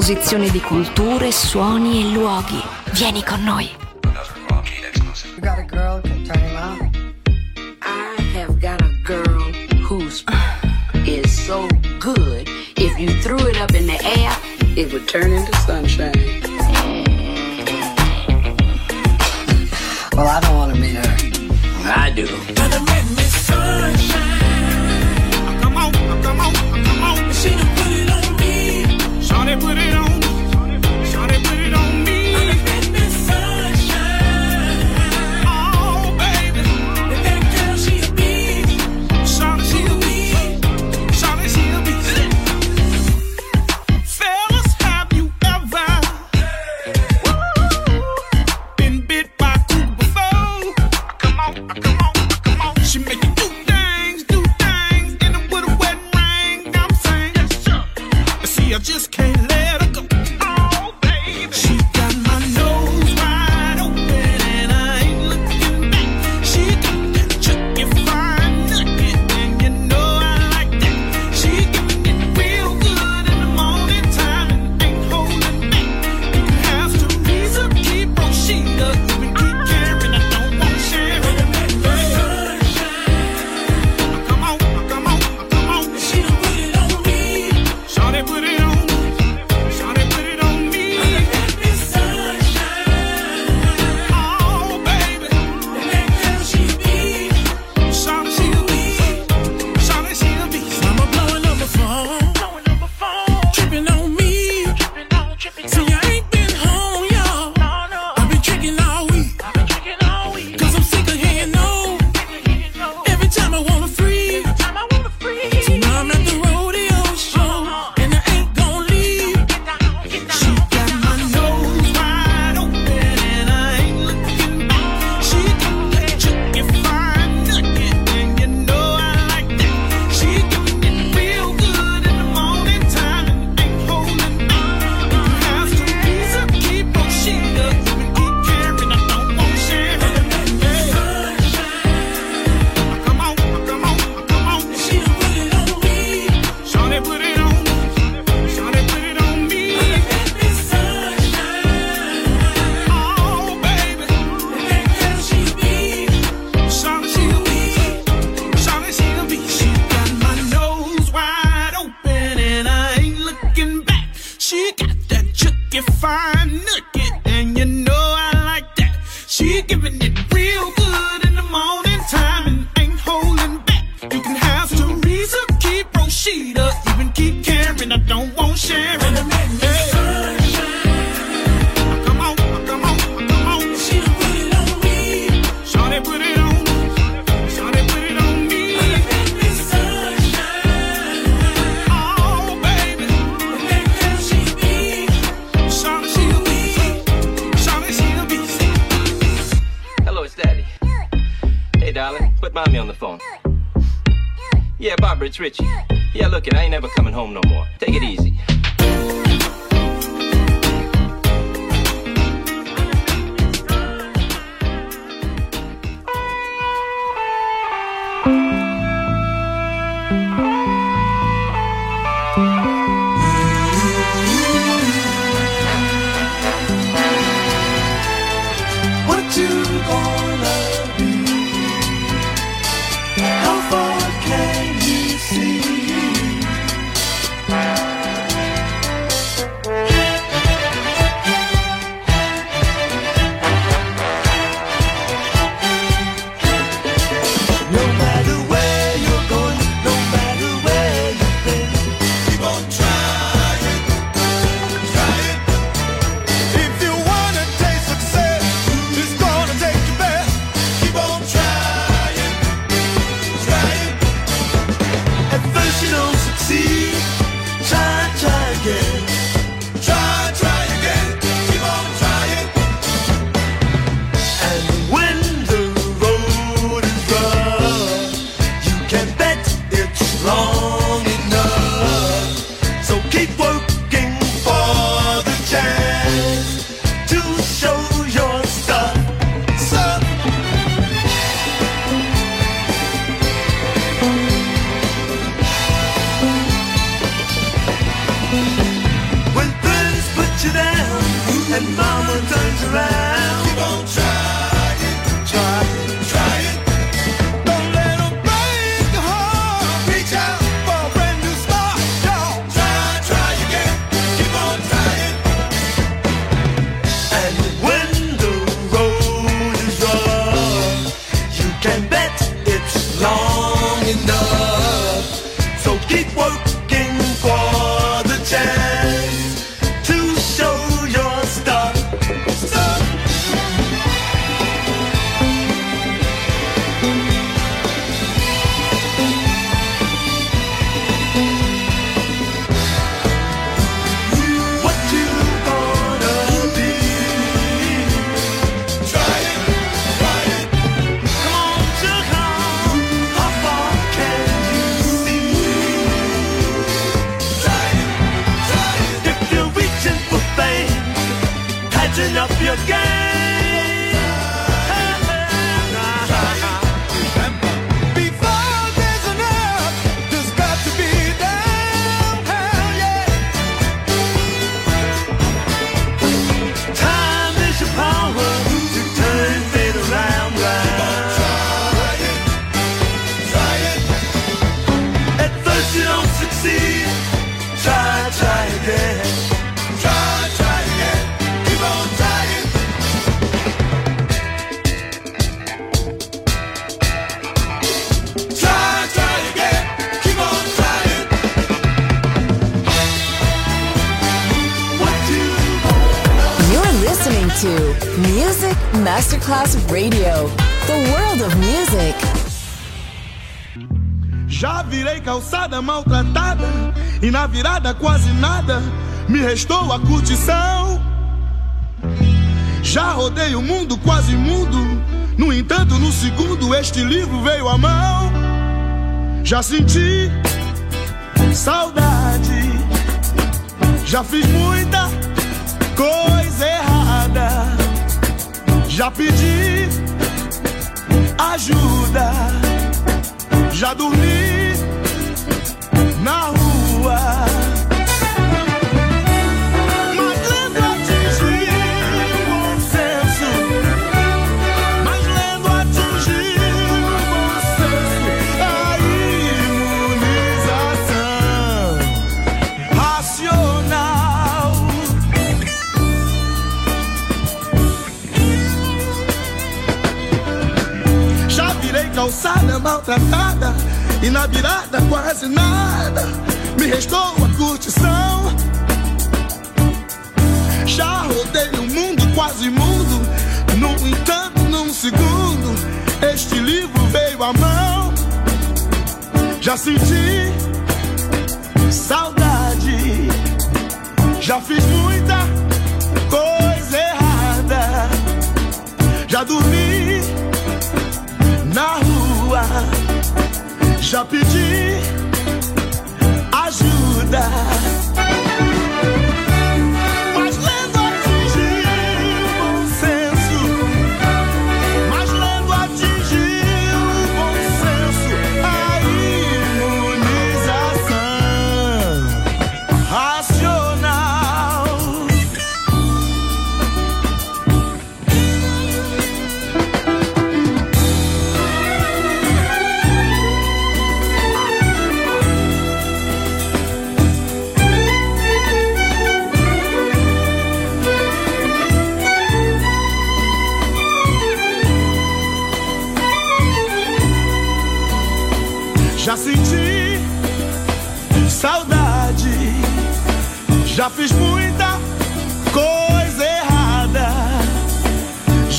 composizione di culture, suoni e luoghi. Vieni con noi. it would turn into sunshine. I don't want to meet her. I do. Come on, come on, come on. She put it on me restou a curtição. Já rodei o mundo quase mundo. no entanto, no segundo, este livro veio à mão. Já senti saudade, já fiz muita coisa errada, já pedi ajuda, já dormi na rua Já senti saudade, já fiz muita coisa errada, já dormi na rua, já pedi ajuda.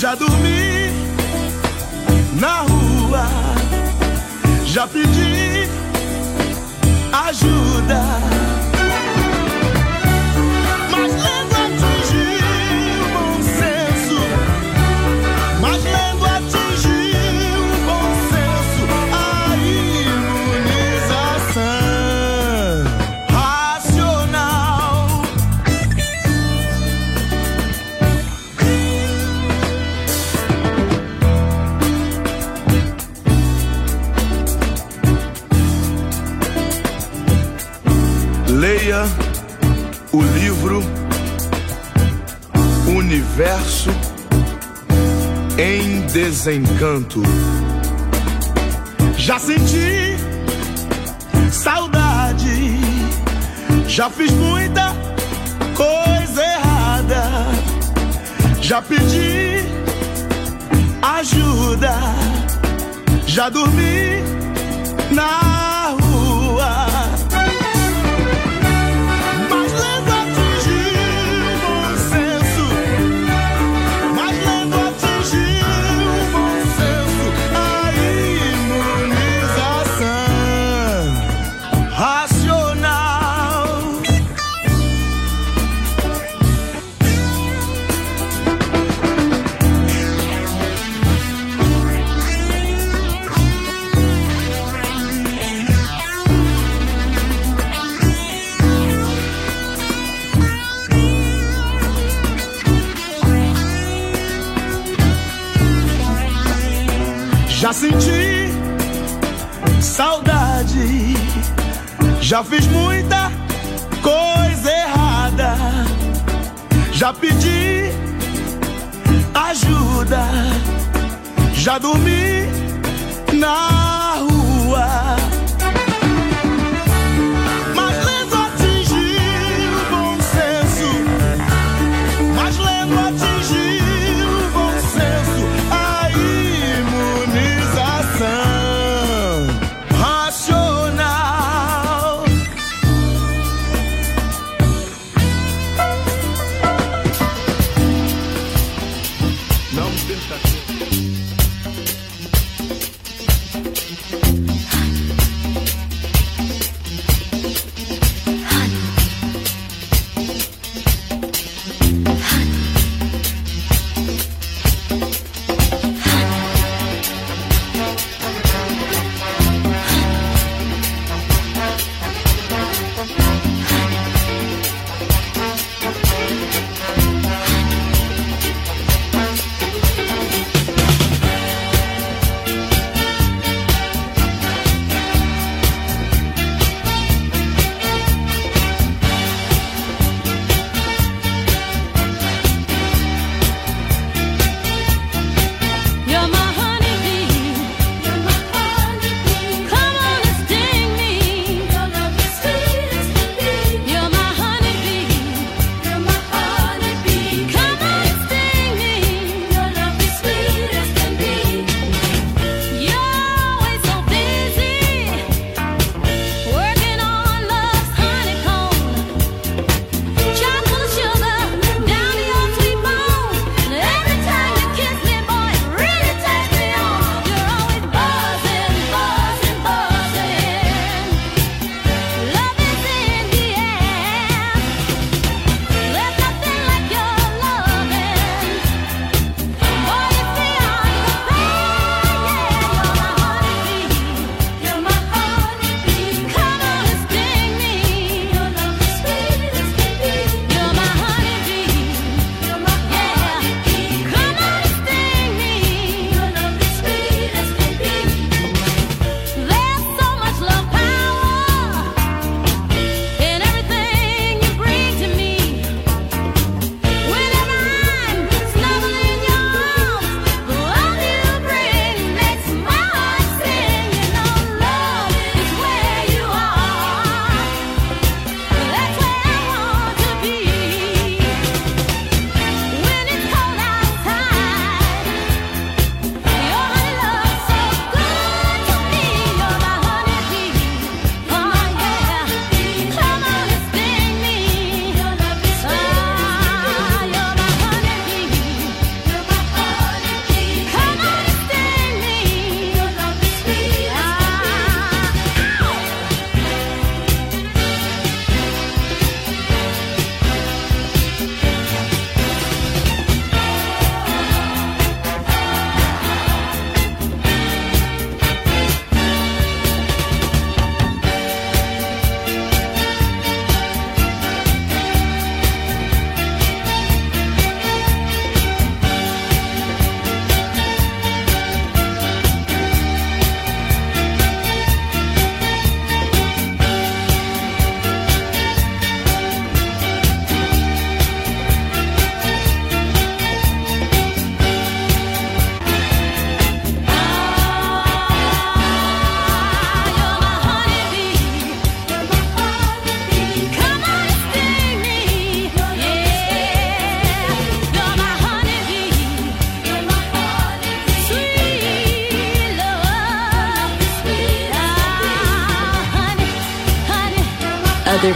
Já dormi na rua, já pedi ajuda. leia o livro Universo em Desencanto. Já senti saudade, já fiz muita coisa errada, já pedi ajuda, já dormi na Senti saudade, já fiz muita coisa errada, já pedi ajuda, já dormi na